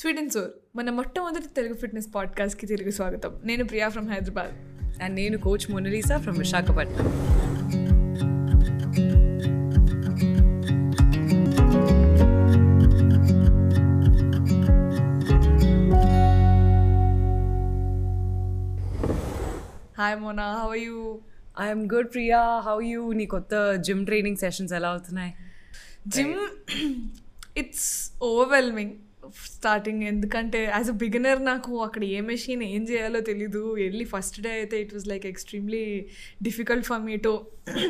Sweet and sour మన మొట్టమొదటి Telugu fitness పాడ్కాస్ట్కి తిరిగి స్వాగతం. నేను ప్రియా ఫ్రమ్ హైదరాబాద్. అండ్ నేను coach Monalisa from Visakhapatnam. Hi Mona how you I'm good Priya how you నీ కొత్త జిమ్ ట్రైనింగ్ సెషన్స్ ఎలా అవుతున్నాయి? జిమ్ ఇట్స్ ఓవర్వెల్మింగ్ స్టార్టింగ్ ఎందుకంటే యాజ్ అ బిగినర్ నాకు అక్కడ ఏ మెషిన్ ఏం చేయాలో తెలీదు. వెళ్ళి ఫస్ట్ డే అయితే it was like extremely difficult for me to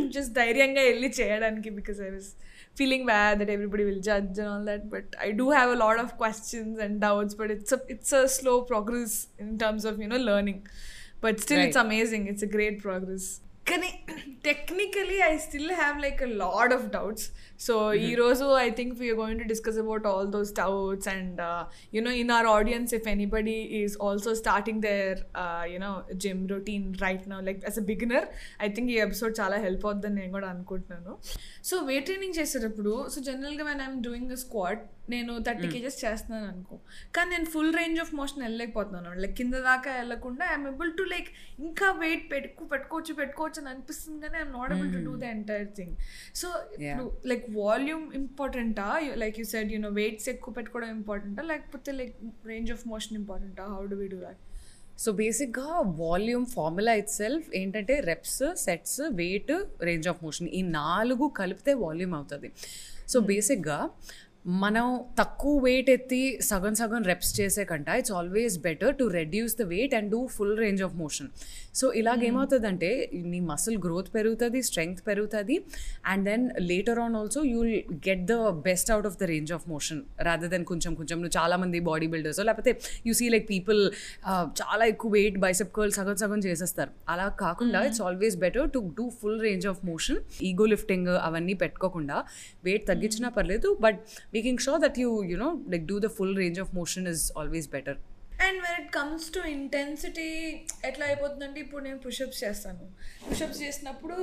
just ధైర్యంగా వెళ్ళి చేయడానికి because I was feeling bad that everybody will judge and all that but I do have a lot of questions and doubts but it's it's a slow progress in terms of you know learning but still it's amazing it's a great progress కానీ technically I still have like a lot of doubts so ఈరోజు I think we're going to discuss about all those doubts and you know in our audience if anybody is also starting their you know gym routine right now like as a beginner I think ఈ episode చాలా help అవుతుందని నేను కూడా అనుకుంటున్నాను. So weight training చేసేటప్పుడు so జనరల్గా when I'm doing the squat నేను thirty kgs చేస్తున్నాను అనుకో. కానీ నేను ఫుల్ రేంజ్ ఆఫ్ మోషన్ వెళ్ళలేకపోతున్నాను. లైక్ కింద దాకా వెళ్ళకుండా ఐఎమ్ ఏబుల్ టు లైక్ ఇంకా వెయిట్ పెట్టుకు పెట్టుకోవచ్చు పెట్టుకోవచ్చు అని అనిపిస్తుంది కానీ I'm not able to do the entire thing so ఇప్పుడు like volume ఇంపార్టెంటా like you said you know weights ఎక్కువ పెట్టుకోవడం ఇంపార్టెంటా లేకపోతే like range of motion ఇంపార్టెంటా how do we do that so బేసిక్గా వాల్యూమ్ ఫార్ములా ఇట్ సెల్ఫ్ ఏంటంటే reps sets weight range of motion ఈ నాలుగు కలిపితే వాల్యూమ్ అవుతుంది. సో బేసిక్గా మనం తక్కువ వెయిట్ ఎత్తి సగం సగం రెప్స్ చేసే కంట it's always better to reduce the weight and do full range of motion so ఇలాగేమవుతుందంటే నీ మసిల్ గ్రోత్ పెరుగుతుంది స్ట్రెంగ్త్ పెరుగుతుంది and then later on also you will get the best out of the range of motion rather than కొంచెం కొంచెం. నువ్వు చాలామంది body builders లేకపోతే you see like people చాలా ఎక్కువ వెయిట్ బైసెప్ కర్ల్ సగం సగం చేసేస్తారు. అలా కాకుండా it's always better to do full range of motion ego lifting అవన్నీ పెట్టుకోకుండా వెయిట్ తగ్గించినా పర్లేదు but making sure that you you know like do the full range of motion is always better and when it comes to intensity ఎట్లా అయిపోతుందంటే ఇప్పుడు నేను pushups చేస్తాను. Pushups చేసినప్పుడు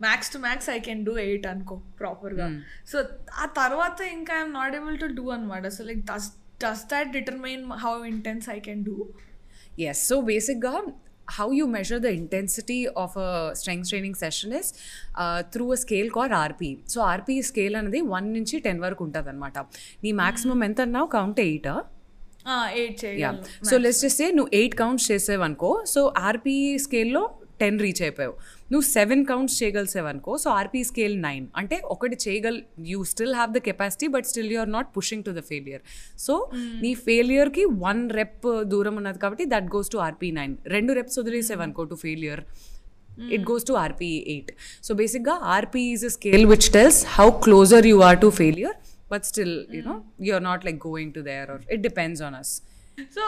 max to max I can do eight అనుకో ప్రాపర్గా so ఆ తర్వాత ఇంకా I'm not able to do అనమాట so like does does that determine how intense I can do yes so బేసిక్గా how you measure the intensity of a strength training session is uh, through a scale called RP. So RP scale అనేది one నుంచి ten వరకు ఉంటుంది అనమాట నీ maximum ఎంత అన్నావు count eight eight yeah చేయాలి సో లెట్స్ చేస్తే నువ్వు ఎయిట్ కౌంట్స్ చేసేవనుకో సో ఆర్పీ స్కేల్లో టెన్ రీచ్ అయిపోయావు. నువ్వు సెవెన్ కౌంట్స్ చేయగలిసేవనుకో సో ఆర్పీ స్కేల్ నైన్. అంటే ఒకటి చేయగల you still have the capacity but still you are not pushing to the failure so నీ ఫెయిలియర్కి వన్ రెప్ దూరం ఉన్నది కాబట్టి that goes to RP nine. రెండు reps వదిలేసేవనుకో to failure it goes to RP eight. So బేసిక్గా RP is a scale which tells how closer you are to failure but still you know you are not like going to there or it depends on us so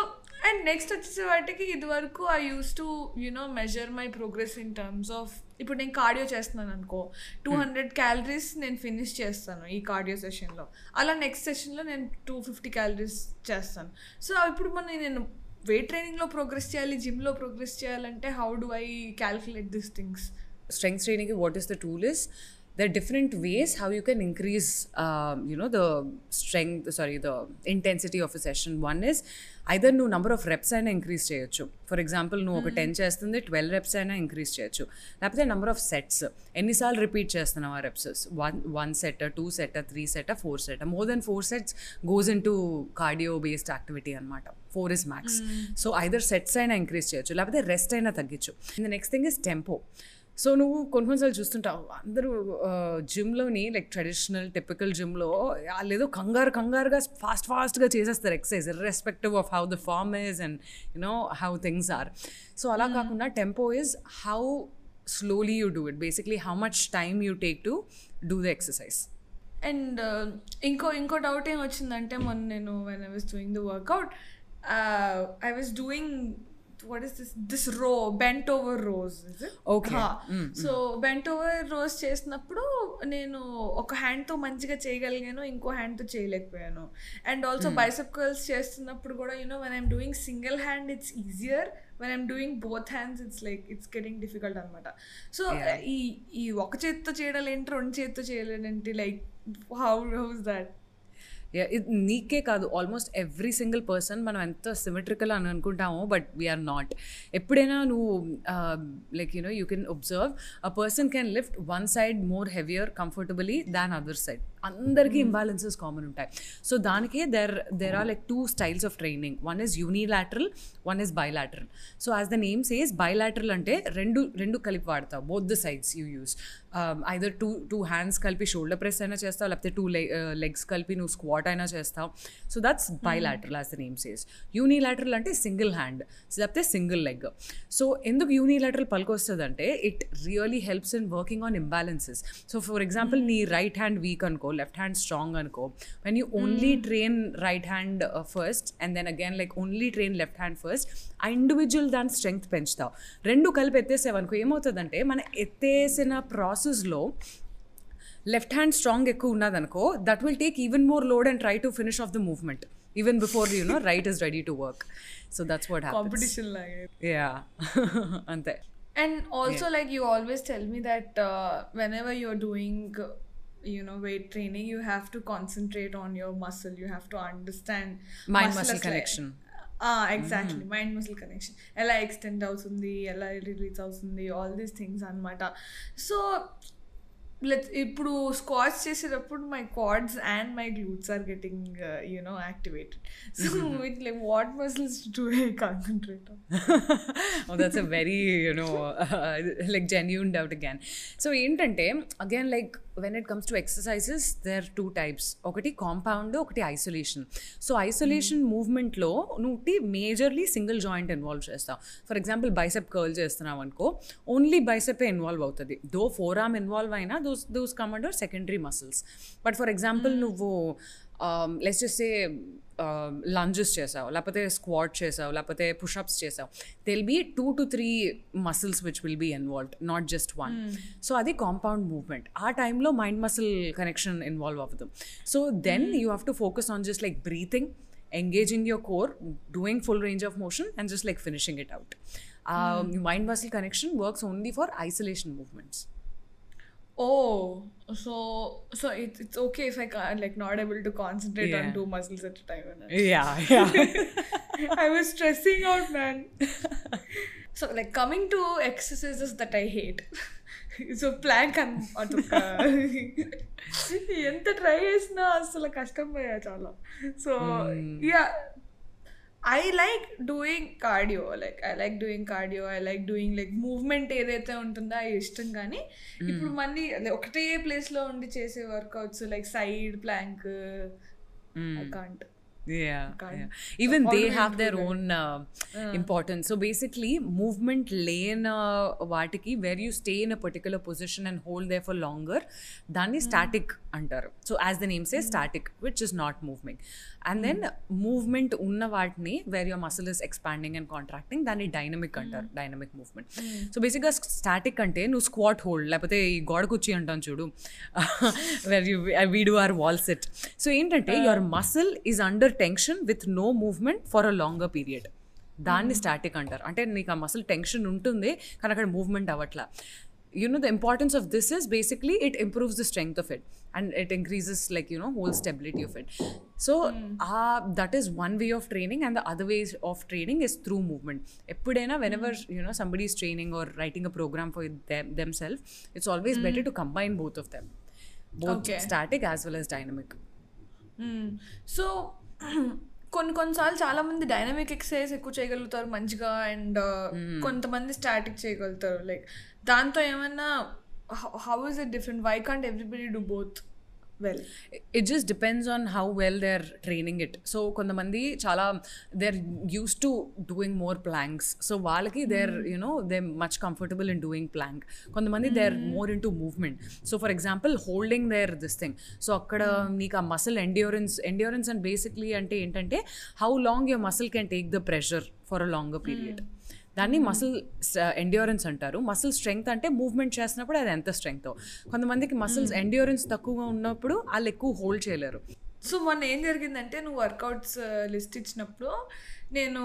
and next వచ్చేసే వాటికి ఇది వరకు I use to you know measure my progress in terms of ఇప్పుడు నేను cardio చేస్తున్నాను అనుకో two hundred calories నేను finish చేస్తాను ఈ కార్డియో సెషన్లో అలా నెక్స్ట్ సెషన్లో నేను టూ ఫిఫ్టీ క్యాలరీస్ చేస్తాను. సో ఇప్పుడు మన నేను వెయిట్ ట్రైనింగ్లో ప్రోగ్రెస్ చేయాలి జిమ్లో ప్రోగ్రెస్ చేయాలంటే how do I calculate this things strength training what is the tool is? there are different ways how you can increase um, you know the strength sorry the intensity of a session one is either నువ్వు number of reps అయినా increase చేయొచ్చు for example నువ్వు ఒక ten చేస్తుంది twelve reps అయినా increase చేయొచ్చు లేకపోతే number of sets ఎన్నిసార్లు రిపీట్ చేస్తున్నావు ఆ reps one one set two set three set four set more then four sets goes into cardio based activity అనమాట four is max so either sets అయినా increase చేయొచ్చు లేకపోతే rest అయినా తగ్గించు the next thing is tempo So నువ్వు కొన్ని కొన్నిసార్లు చూస్తుంటావు అందరూ జిమ్లోని లైక్ ట్రెడిషనల్ టిపికల్ జిమ్లో లేదో కంగారు కంగారుగా ఫాస్ట్ ఫాస్ట్గా చేసేస్తారు exercise irrespective of how the form is and you know how things are so అలా కాకుండా tempo is how slowly you do it basically how much time you take to do the exercise and ఇంకో ఇంకో doubt ఏం వచ్చిందంటే మొన్న నేను when I was doing the workout I was doing what is this this row bent over rows Okay. So bent over rows చేసినప్పుడు నేను ఒక హ్యాండ్తో మంచిగా చేయగలిగాను ఇంకో హ్యాండ్తో చేయలేకపోయాను. అండ్ ఆల్సో బైసెప్ కర్ల్స్ చేస్తున్నప్పుడు కూడా you know when I'm doing single hand it's easier when I'm doing both hands it's like it's getting difficult అనమాట సో ఈ ఈ ఒక చేతితో చేయడం ఏంటి రెండు చేతితో చేయలేదేంటి లైక్ హౌ హౌస్ దాట్ నీకే కాదు ఆల్మోస్ట్ ఎవ్రీ సింగిల్ పర్సన్ మనం ఎంత సిమెట్రికల్ అని అనుకుంటామో బట్ వీఆర్ నాట్ ఎప్పుడైనా నువ్వు like you know you can observe a person can lift one side more heavier comfortably than other side అందరికీ ఇంబ్యాలెన్సెస్ కామన్ ఉంటాయి. సో దానికే there there are like two styles of training one is unilateral one is bilateral so as the name says bilateral అంటే రెండు రెండు కలిపి వాడతావు. Both the sides you use either two two hands కలిపి shoulder press అయినా చేస్తావు లేకపోతే two legs కలిపి నువ్వు స్క్వాట్ అయినా చేస్తావు. So that's bilateral as the name says unilateral అంటే సింగిల్ హ్యాండ్ లేకపోతే సింగిల్ లెగ్ సో ఎందుకు unilateral పలికొస్తుందంటే it really helps in working on imbalances so for example నీ రైట్ హ్యాండ్ వీక్ అనుకో లెఫ్ట్ హ్యాండ్ స్ట్రాంగ్ అనుకో when you only train right hand first and then again like only train left hand first ఆ individual దాని strength పెంచుతావు. రెండు కలిపి ఎత్తేసేవనుకో ఏమవుతుందంటే మన ఎత్తేసిన ప్రాసెస్లో లెఫ్ట్ హ్యాండ్ స్ట్రాంగ్ ఎక్కువ ఉన్నదనుకో that will take even more load and try to finish off the movement even before you know right is ready to work so that's what competition yeah అంతే. And also, like you always tell me that uh, whenever you're doing, uh, you know, weight training, you have to concentrate on your muscle. You have to understand Mind muscle as like- connection. Ah, exactly. Mind muscle connection. ఎలా extend అవుతుంది ఎలా release అవుతుంది all these things అనమాట so let ఇప్పుడు squats చేసేటప్పుడు my quads and my glutes are getting you know activated so with like what muscles to I concentrate on oh, that's a very, you know, uh, like genuine doubt again. So, ఏంటంటే again like when it comes to exercises there two types ఒకటి compound ఒకటి isolation so isolation మూవ్మెంట్లో నువ్వు majorly single joint involve చేస్తావు. For example bicep curl చేస్తున్నావు అనుకో only బైసెపే involve అవుతుంది. దో ఫోర్ ఆర్మ్ ఇన్వాల్వ్ అయినా those those come under secondary muscles but for example నువ్వు లెస్ చేస్తే లంజెస్ చేసావు లేకపోతే స్క్వాట్ చేసావు లేకపోతే పుషప్స్ చేసావు there'll be two to three muscles which will be involved not just one so అది కాంపౌండ్ మూవ్మెంట్ ఆ టైంలో మైండ్ మసిల్ కనెక్షన్ ఇన్వాల్వ్ అవ్వదు so then you have to focus on just like breathing engaging your core, doing full range of motion, and just like finishing it out. Um, Mind muscle connection works only for isolation movements. Oh, so so it's it's okay if I can't like not able to concentrate on Yeah. two muscles at a time. and Yeah, yeah. I was stressing out, man. so like coming to exercises that I hate. So plank అదొక ఎంత try చేసినా అసలు కష్టం పోయా చాలా so yeah I like doing cardio like I like doing cardio I like doing like movement ఏదైతే ఉంటుందో అది ఇష్టం కానీ ఇప్పుడు మళ్ళీ ఒకటే ప్లేస్లో ఉండి చేసే workouts like side plank can't yeah, Can't yeah. even they always have do their that. own uh, importance so basically movement lane uh, వాటికి where you stay in a particular position and hold there for longer దాన్ని static అంటారు so as the name say static which is not moving and then movement ఉన్న వాటిని where your muscle is expanding and contracting దాన్ని dynamic అంటారు dynamic movement so బేసిక్గా static అంటే నువ్వు squat hold లేకపోతే ఈ గోడ కుర్చీ అంటాం చూడు where you we do our wall sit so ఏంటంటే your muscle is under Tension with no movement for a longer period దాన్ని స్టాటిక్ అంటారు అంటే నీకు ఆ మసిల్ టెన్షన్ ఉంటుంది కానీ అక్కడ movement అవ్వట్లా you know the importance of this is basically it improves the strength of it and it increases like you know whole stability of it so uh, that is one way of training and the other way of training is through movement ఎప్పుడైనా whenever you know somebody is training or writing a program for them, themselves it's always better to combine both of them both Okay. static as well as dynamic so కొన్ని కొన్నిసార్లు చాలా మంది dynamic exercise ఎక్కువ చేయగలుగుతారు మంచిగా and కొంతమంది static చేయగలుగుతారు. Like దాంతో ఏమన్నా how is it different why can't everybody do both well it just depends on how well they are training it so కొంతమంది చాలా they are use to doing more planks so వాళ్ళకి they are you know they much comfortable in doing plank కొంతమంది they are more in to movement so for example holding there this thing so అక్కడ నీకు ఆ muscle endurance endurance and basically అంటే ఏంటంటే how long your muscle can take the pressure for a longer period దాన్ని muscle endurance అంటారు. Muscle strength అంటే movement చేసినప్పుడు అది ఎంత స్ట్రెంగ్త్ కొంతమందికి మసిల్స్ ఎండ్యూరెన్స్ తక్కువగా ఉన్నప్పుడు వాళ్ళు ఎక్కువ హోల్డ్ చేయలేరు. సో మొన్న ఏం జరిగిందంటే నువ్వు వర్కౌట్స్ లిస్ట్ ఇచ్చినప్పుడు నేను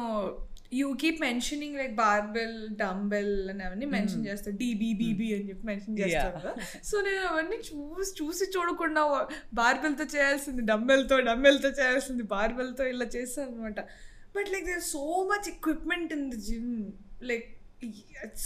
you keep mentioning like barbell dumbbell అని అవన్నీ మెన్షన్ చేస్తాను డీబీ బీబీ అని చెప్పి మెన్షన్ చేస్తాను సో నేను అవన్నీ చూసి చూసి చూడకుండా బార్బెల్తో చేయాల్సింది డంబెల్తో డంబెల్తో చేయాల్సింది బార్బెల్తో ఇలా చేస్తాను అనమాట but like there so much equipment in the gym like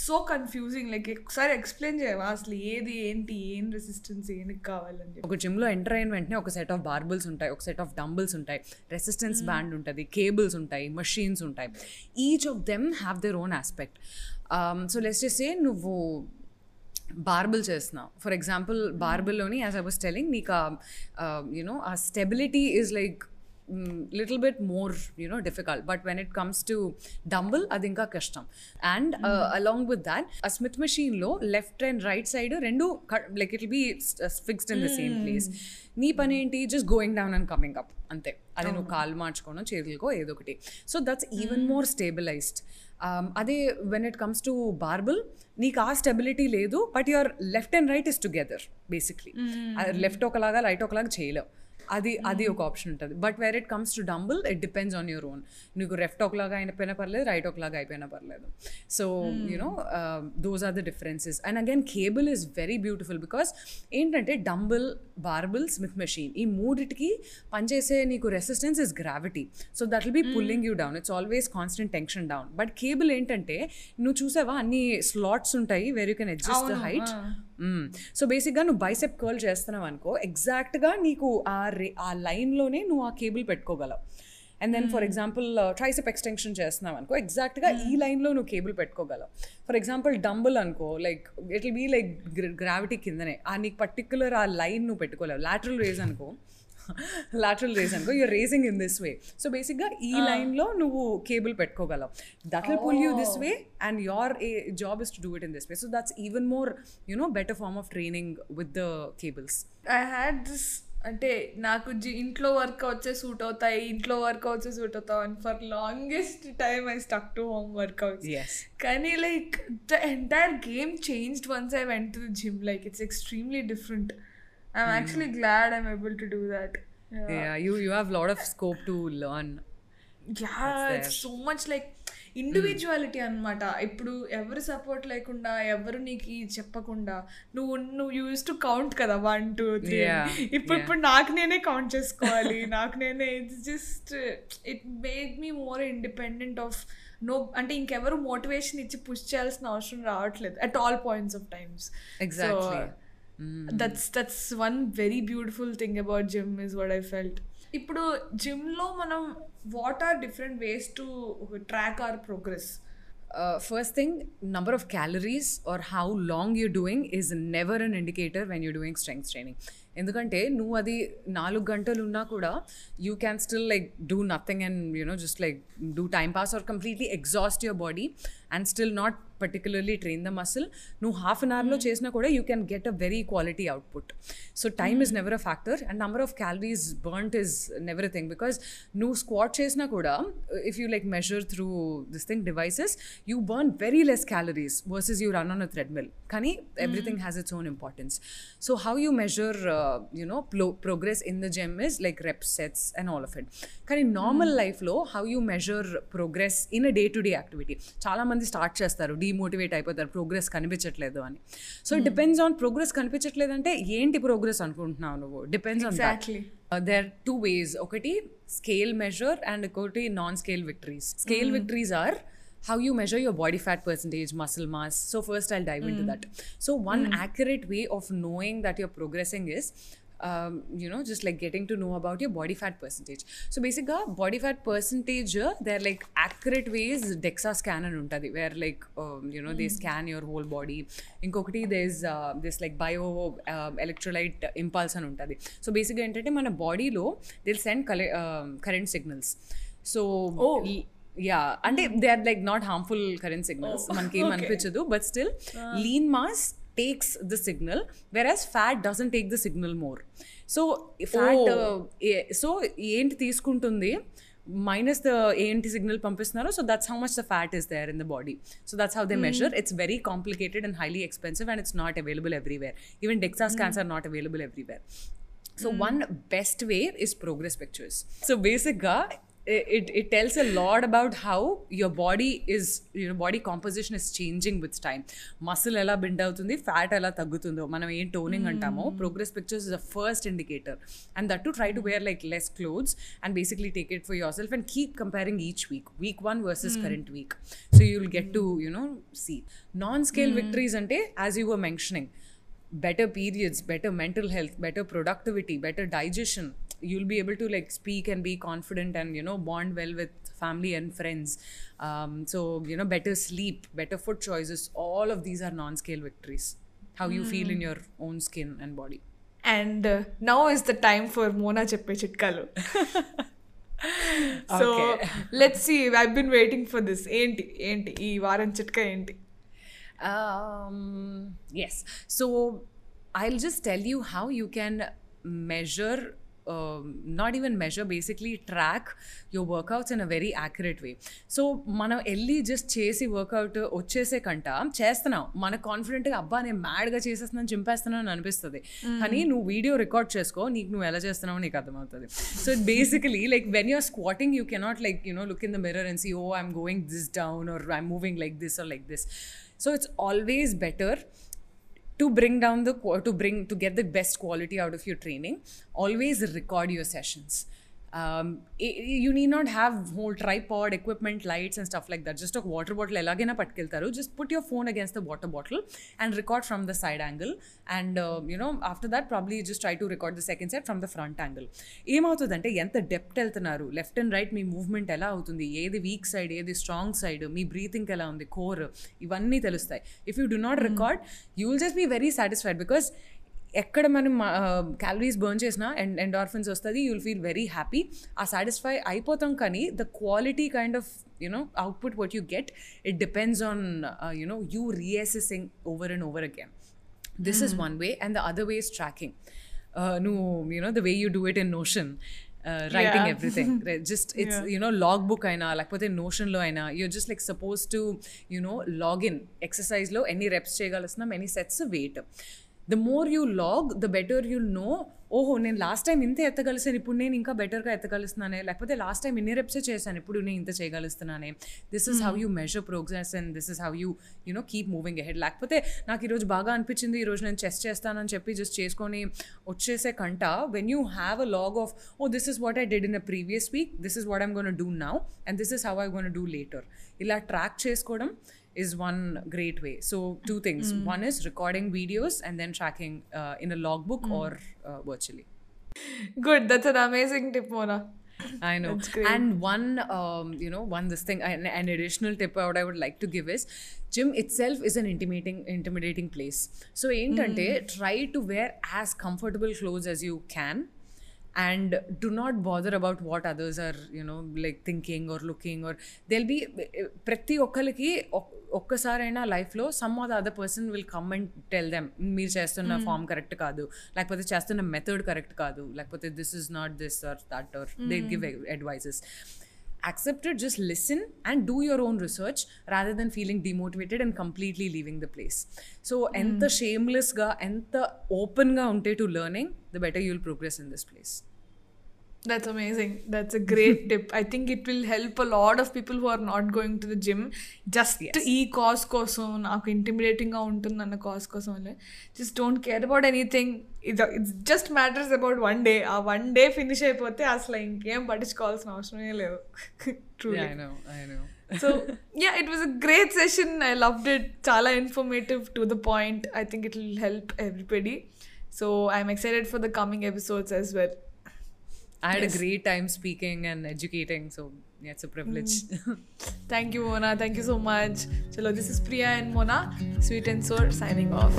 so confusing like ఒకసారి ఎక్స్ప్లెయిన్ చేయవా? అసలు ఏది ఏంటి ఏం రెసిస్టెన్స్ ఏంటి కావాలని ఒక జిమ్లో ఎంటర్ అయిన వెంటనే ఒక సెట్ ఆఫ్ బార్బుల్స్ ఉంటాయి ఒక సెట్ ఆఫ్ డంబుల్స్ ఉంటాయి రెసిస్టెన్స్ బ్యాండ్ ఉంటుంది కేబుల్స్ ఉంటాయి మషీన్స్ ఉంటాయి. Each of them have their own aspect so let's say నువ్వు బార్బుల్ చేస్తున్నావు. ఫర్ ఎగ్జాంపుల్ బార్బుల్లోని యాజ్ ఐ వాస్ టెలింగ్ నీకు యునో ఆ stability is like little bit more you know difficult but when it comes to dumbbell అది ఇంకా కష్టం and along with that ఆ Smith మెషీన్లో లెఫ్ట్ అండ్ రైట్ సైడ్ రెండు like it be fixed in the same place నీ పని ఏంటి just going down and coming up అంతే అది నువ్వు కాలు మార్చుకోవడం చేతులకో ఏదో ఒకటి so that's even more stabilized అదే when it comes to barbell నీకు ఆ స్టెబిలిటీ లేదు but your left and right is together basically left ఒకలాగా రైట్ ఒకలాగా చేయలేవు అది అది ఒక ఆప్షన్ ఉంటుంది. But where it comes to dumbbell it depends on your own నీకు లెఫ్ట్ ఒకలాగా అయిపోయినా పర్లేదు రైట్ ఒకలాగా అయిపోయినా పర్లేదు. So you know those are the differences and again cable is very beautiful because ఏంటంటే డంబుల్ బార్బుల్ స్మిత్ మెషిన్ ఈ మూడిటికి పనిచేసే నీకు resistance is gravity so that will be pulling you down it's always constant tension down but cable ఏంటంటే నువ్వు చూసావా? అన్ని slots ఉంటాయి where you can adjust the height so బేసిక్గా నువ్వు బైసెప్ కర్ల్ చేస్తున్నావు అనుకో ఎగ్జాక్ట్గా నీకు ఆ రే ఆ లైన్లోనే నువ్వు ఆ cable పెట్టుకోగలవు. And then for example tricep extension చేస్తున్నావు అనుకో ఎగ్జాక్ట్గా ఈ లైన్లో నువ్వు కేబుల్ పెట్టుకోగలవు. ఫర్ ఎగ్జాంపుల్ డంబుల్ అనుకో like it will be like gravity కిందనే ఆ నీకు పర్టికులర్ ఆ లైన్ నువ్వు పెట్టుకోలేవు. లాటరల్ రేజ్ అనుకో లాటరల్ రేస్ అనుకో you're raising in this way so బేసిక్గా ఈ లైన్లో నువ్వు cable పెట్టుకోగలవు. That will pull you this way and your job is to do it in this way so that's even more you know better form of training with the cables I had this అంటే నాకు ఇంట్లో work వచ్చే suit అవుతాయి ఇంట్లో work వచ్చే suit అవుతావు అని for longest time I stuck to home workouts కానీ like the entire game changed once I went to gym like it's extremely different I'm actually glad I'm able to do that Yeah, you you have a lot of scope to learn. Yeah it's so much like individuality అనమాట ఇప్పుడు ఎవరు support లేకుండా ఎవరు నీకు ఇది చెప్పకుండా నువ్వు నువ్వు యూస్ టు కౌంట్ కదా వన్ టూ త్రీ Yeah, ఇప్పుడు ఇప్పుడు నాకు నేనే కౌంట్ చేసుకోవాలి నాకు నేనే it's just it made me more independent of no అంటే ఇంకెవరు మోటివేషన్ ఇచ్చి పుష్ చేయాల్సిన అవసరం రావట్లేదు at all points of times Exactly. That's that's one very beautiful thing about gym is what I felt ఇప్పుడు జిమ్లో మనం what are different ways to track our progress Uh, first thing, number of calories or how long you're doing is never an indicator when you're doing strength training. ఎందుకంటే నువ్వు అది నాలుగు గంటలు ఉన్నా కూడా you can still like do nothing and you know just like do time pass or completely exhaust your body and still not particularly train the muscle నువ్వు half an అవర్లో చేసినా కూడా you can get a very quality output so time is never a factor and number of calories burnt is never thing because నువ్వు squat చేసినా కూడా if you like measure through this thing devices you burn very less calories versus you run on a treadmill కానీ everything has its own importance so how you measure you know progress in the gym is like rep sets and all of it కానీ normal లైఫ్లో how you measure progress in a day to day activity చాలామంది start చేస్తారు demotivate అయిపోతారు progress కనిపించట్లేదు అని so depends on progress కనిపించట్లేదు అంటే ఏంటి ప్రోగ్రెస్ అనుకుంటున్నావు నువ్వు depends on. There two ways ఒకటి స్కేల్ మెజర్ అండ్ ఒకటి non scale victories scale victories are how you measure your body fat percentage, muscle mass. So, first I'll dive into that. So, one accurate way of knowing that you're progressing is um, you know, just like getting to know about your body fat percentage. So basically, body fat percentage, uh, they're like accurate ways DEXA scan and untadi, where like, um, you know, they scan your whole body. ఇంకొకటి there's uh, this like bio uh, electrolyte impulse అని ఉంటుంది so బేసిక్గా ఏంటంటే మన బాడీలో they'll send current signals so yeah అంటే they are like not harmful current signals మనకి ఏం అనిపించదు but still lean mass takes the signal whereas fat doesn't take the signal more so fat uh, A- so ఏంటి తీసుకుంటుంది minus the ఏంటి signal పంపిస్తున్నారో so that's how much the fat is there in the body so that's how they measure it's very complicated and highly expensive and it's not available everywhere even DEXA scans are not available everywhere so one best way is progress pictures so బేసిక్గా it, it tells a lot about how your body is you know body composition is changing with time muscle ఎలా build అవుతుంది fat ఎలా తగ్గుతుందో మనం ఏం toning అంటామో progress pictures is a first indicator and that too try to wear like less clothes and basically take it for yourself and keep comparing each week week one versus current week so you will get to you know see non scale victories అంటే as you were mentioning better periods better mental health better productivity better digestion you'll be able to like speak and be confident and you know bond well with family and friends. Um, so you know better sleep better food choices all of these are non-scale victories. How you mm. feel in hmm. your own skin and body. And uh, now is the time for mona cheppe chitkalu. So okay. let's see. I've been waiting for this. Enti enti ee varam chitka enti um yes. So i'll just tell you how you can measure Um, not even measure basically track your workouts in a very accurate way so మనం వెళ్ళి just చేసి work out వచ్చేసే కంట చేస్తున్నాం మన కాన్ఫిడెంట్గా అబ్బా నేను మ్యాడ్గా చేసేస్తున్నాను చింపేస్తున్నాను అని అనిపిస్తుంది కానీ నువ్వు వీడియో రికార్డ్ చేసుకో నీకు నువ్వు ఎలా చేస్తున్నావు నీకు అర్థమవుతుంది so basically like when you're squatting you cannot like you know look in the mirror and see oh I'm going this down or I'm moving like this or like this so it's always better to bring down the to bring to get the best quality out of your training always record your sessions um, i- i- you need not have whole tripod equipment lights and stuff like that just a water bottle elagena patkeltaru just put your phone against the water bottle and record from the side angle and uh, you know after that probably just try to record the second set from the front angle ఏమవుతుందంటే ఎంత depth వెళ్తున్నారు left and right మీ movement ఎలా అవుతుంది ఏది weak side ఏది strong side మీ breathing ఎలా ఉంది కోర్ ఇవన్నీ తెలుస్తాయి if you do not record you will just be very satisfied because ఎక్కడ మనం క్యాలరీస్ బర్న్ చేసినా ఎండ్ ఎండార్ఫిన్స్ వస్తుంది you will feel very happy ఆ సాటిస్ఫై అయిపోతాం కానీ the quality kind of you know output what you get it depends on you know you reassessing over and over again this is one way and the other way is tracking నువ్వు you know the way you do it in Notion writing everything just it's you know log book అయినా లేకపోతే నోషన్లో అయినా you just like suppose to you know log in ఎక్సర్సైజ్లో ఎన్ని reps చేయగలసిన ఎన్ని sets weight the more you log the better you'll know ఓహో నేను last time ఇంత ఎత్తగలిసాను ఇప్పుడు నేను ఇంకా బెటర్గా ఎత్తగలుస్తున్నానే లేకపోతే లాస్ట్ టైం ఇన్ని రెప్సే చేశాను ఇప్పుడు నేను ఇంత చేయగలుగుతున్నానే this is how you measure progress and this is how you you know keep moving ahead లేకపోతే నాకు ఈరోజు బాగా అనిపించింది ఈరోజు నేను చెస్ట్ చేస్తానని చెప్పి జస్ట్ చేసుకొని వచ్చేసే కంట when you have a log of oh this is what I did in a previous week this is what I'm gonna do now and this is how I gonna do later ఇలా track చేసుకోవడం is one great way. So, two things. One is recording videos and then tracking uh, in a logbook or uh, virtually. Good that's an amazing tip Mona I know. That's great. And one, um, you know, one this thing, an, an additional tip what I would like to give is, gym itself is an intimidating, intimidating place. So, ఏంటంటే try to wear as comfortable clothes as you can. And do not bother about what others are, you know, like thinking or looking or they'll be ప్రతి ఒక్కరికి ఒక్- ఒక్కసారైనా లైఫ్లో some or the other person will come and tell them మీరు చేస్తున్న form correct కాదు లేకపోతే చేస్తున్న మెథడ్ కరెక్ట్ కాదు లేకపోతే this is not this or that or they give advises accept it just listen and do your own research rather than feeling demotivated and completely leaving the place so ఎంత shameless గా ఎంత open గా ఉంటే to learning the better you'll progress in this place That's amazing. That's a great tip. I think it will help a lot of people who are not going to the gym just ఈ cause కోసం నాకు ఇంటిమిడేటింగ్గా ఉంటుంది అన్న cause కోసం just don't care about anything ఇది it's just matters about one day ఆ one day finish అయిపోతే అసలు ఇంకేం పట్టించుకోవాల్సిన అవసరమే లేదు true yeah i know i know so yeah it was a great session I loved it చాలా informative to the point I think it will help everybody so I'm excited for the coming episodes as well i had a great time speaking and educating so yeah it's a privilege hmm. Thank you, Mona. Thank you so much. Chalo, this is Priya and Mona, Sweet and Sour, signing off.